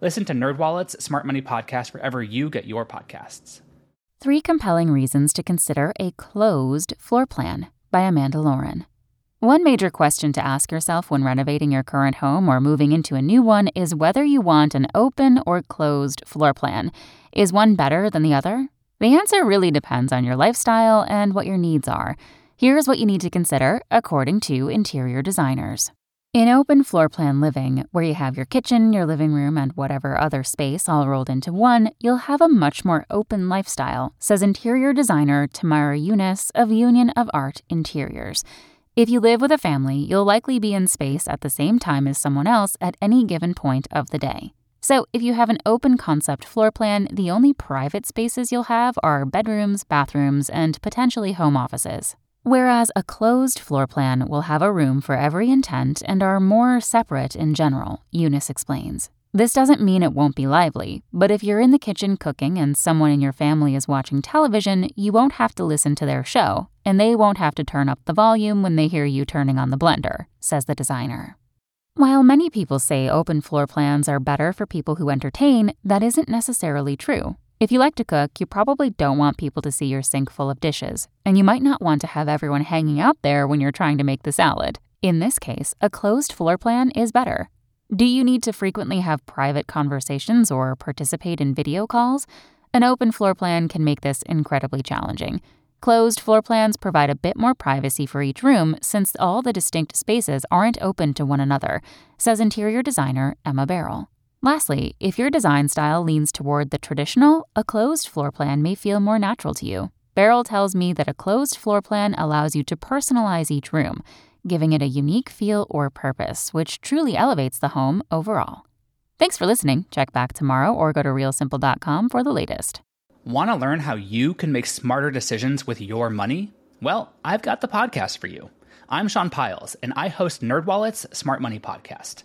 Listen to NerdWallet's Smart Money Podcast wherever you get your podcasts. Three compelling reasons to consider a closed floor plan by Amanda Lauren. One major question to ask yourself when renovating your current home or moving into a new one is whether you want an open or closed floor plan. Is one better than the other? The answer really depends on your lifestyle and what your needs are. Here's what you need to consider according to interior designers. In open floor plan living, where you have your kitchen, your living room, and whatever other space all rolled into one, you'll have a much more open lifestyle, says interior designer Tamara Younis of Union of Art Interiors. If you live with a family, you'll likely be in space at the same time as someone else at any given point of the day. So, if you have an open concept floor plan, the only private spaces you'll have are bedrooms, bathrooms, and potentially home offices. Whereas a closed floor plan will have a room for every intent and are more separate in general, Younis explains. This doesn't mean it won't be lively, but if you're in the kitchen cooking and someone in your family is watching television, you won't have to listen to their show, and they won't have to turn up the volume when they hear you turning on the blender, says the designer. While many people say open floor plans are better for people who entertain, that isn't necessarily true. If you like to cook, you probably don't want people to see your sink full of dishes, and you might not want to have everyone hanging out there when you're trying to make the salad. In this case, a closed floor plan is better. Do you need to frequently have private conversations or participate in video calls? An open floor plan can make this incredibly challenging. Closed floor plans provide a bit more privacy for each room since all the distinct spaces aren't open to one another, says interior designer Emma Beryl. Lastly, if your design style leans toward the traditional, a closed floor plan may feel more natural to you. Beryl tells me that a closed floor plan allows you to personalize each room, giving it a unique feel or purpose, which truly elevates the home overall. Thanks for listening. Check back tomorrow or go to realsimple.com for the latest. Want to learn how you can make smarter decisions with your money? Well, I've got the podcast for you. I'm Sean Pyles, and I host NerdWallet's Smart Money Podcast.